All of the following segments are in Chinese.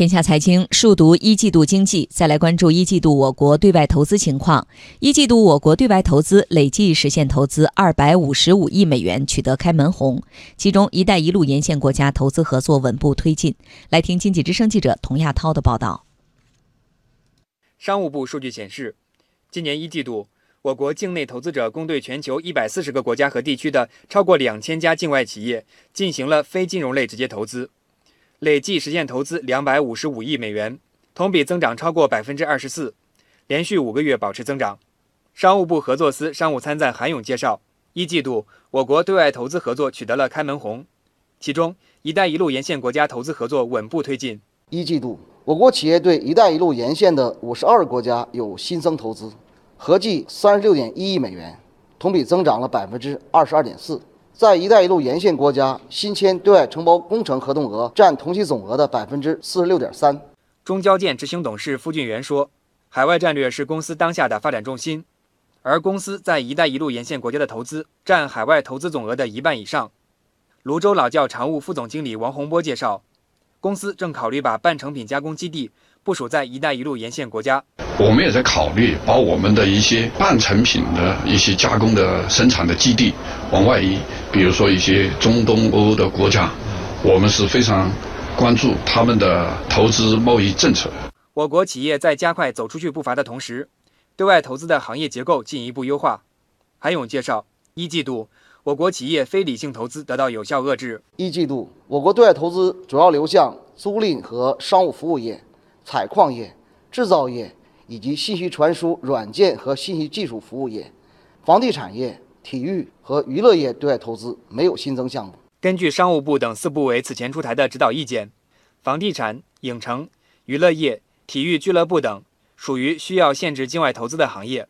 天下财经数读一季度经济，再来关注一季度我国对外投资情况。一季度我国对外投资累计实现投资二百五十五亿美元，取得开门红。其中，“一带一路”沿线国家投资合作稳步推进。来听经济之声记者童亚涛的报道。商务部数据显示，今年一季度，我国境内投资者共对全球一百四十个国家和地区的超过两千家境外企业进行了非金融类直接投资。累计实现投资两百五十五亿美元，同比增长超过百分之二十四，连续五个月保持增长。商务部合作司商务参赞韩勇介绍，一季度我国对外投资合作取得了开门红，其中“一带一路”沿线国家投资合作稳步推进。一季度，我国企业对“一带一路”沿线的五十二个国家有新增投资，合计三十六点一亿美元，同比增长了百分之二十二点四。在“一带一路”沿线国家新签对外承包工程合同额占同期总额的百分之四十六点三。中交建执行董事付俊元说：“海外战略是公司当下的发展重心，而公司在‘一带一路’沿线国家的投资占海外投资总额的一半以上。”泸州老窖常务副总经理王洪波介绍，公司正考虑把半成品加工基地部署在“一带一路”沿线国家。我们也在考虑把我们的一些半成品的一些加工的生产的基地往外移，比如说一些中东欧的国家，我们是非常关注他们的投资贸易政策。我国企业在加快走出去步伐的同时，对外投资的行业结构进一步优化。韩勇介绍，一季度我国企业非理性投资得到有效遏制。一季度我国对外投资主要流向租赁和商务服务业、采矿业、制造业。以及信息传输软件和信息技术服务业、房地产业、体育和娱乐业对外投资没有新增项目。根据商务部等四部委此前出台的指导意见，房地产、影城、娱乐业、体育俱乐部等属于需要限制境外投资的行业。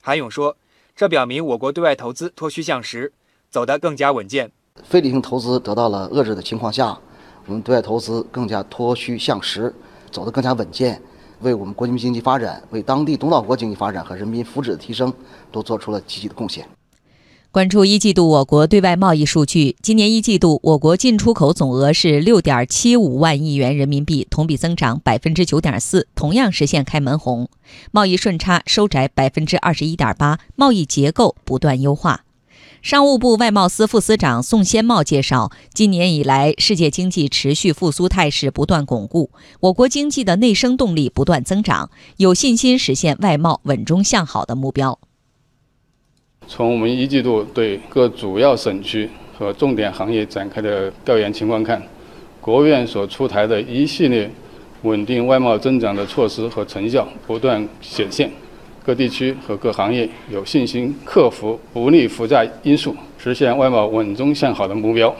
韩勇说，这表明我国对外投资脱虚向实，走得更加稳健。非理性投资得到了遏制的情况下，我们对外投资更加脱虚向实，走得更加稳健。为我们国民经济发展、为当地东道国经济发展和人民福祉的提升，都做出了积极的贡献。关注一季度我国对外贸易数据，今年一季度我国进出口总额是六点七五万亿元人民币，同比增长百分之九点四，同样实现开门红。贸易顺差收窄百分之二十一点八，贸易结构不断优化。商务部外贸司副司长宋先茂介绍，今年以来，世界经济持续复苏态势不断巩固，我国经济的内生动力不断增长，有信心实现外贸稳中向好的目标。从我们一季度对各主要省区和重点行业展开的调研情况看，国务院所出台的一系列稳定外贸增长的措施和成效不断显现。各地区和各行业有信心克服不利负债因素，实现外贸稳中向好的目标。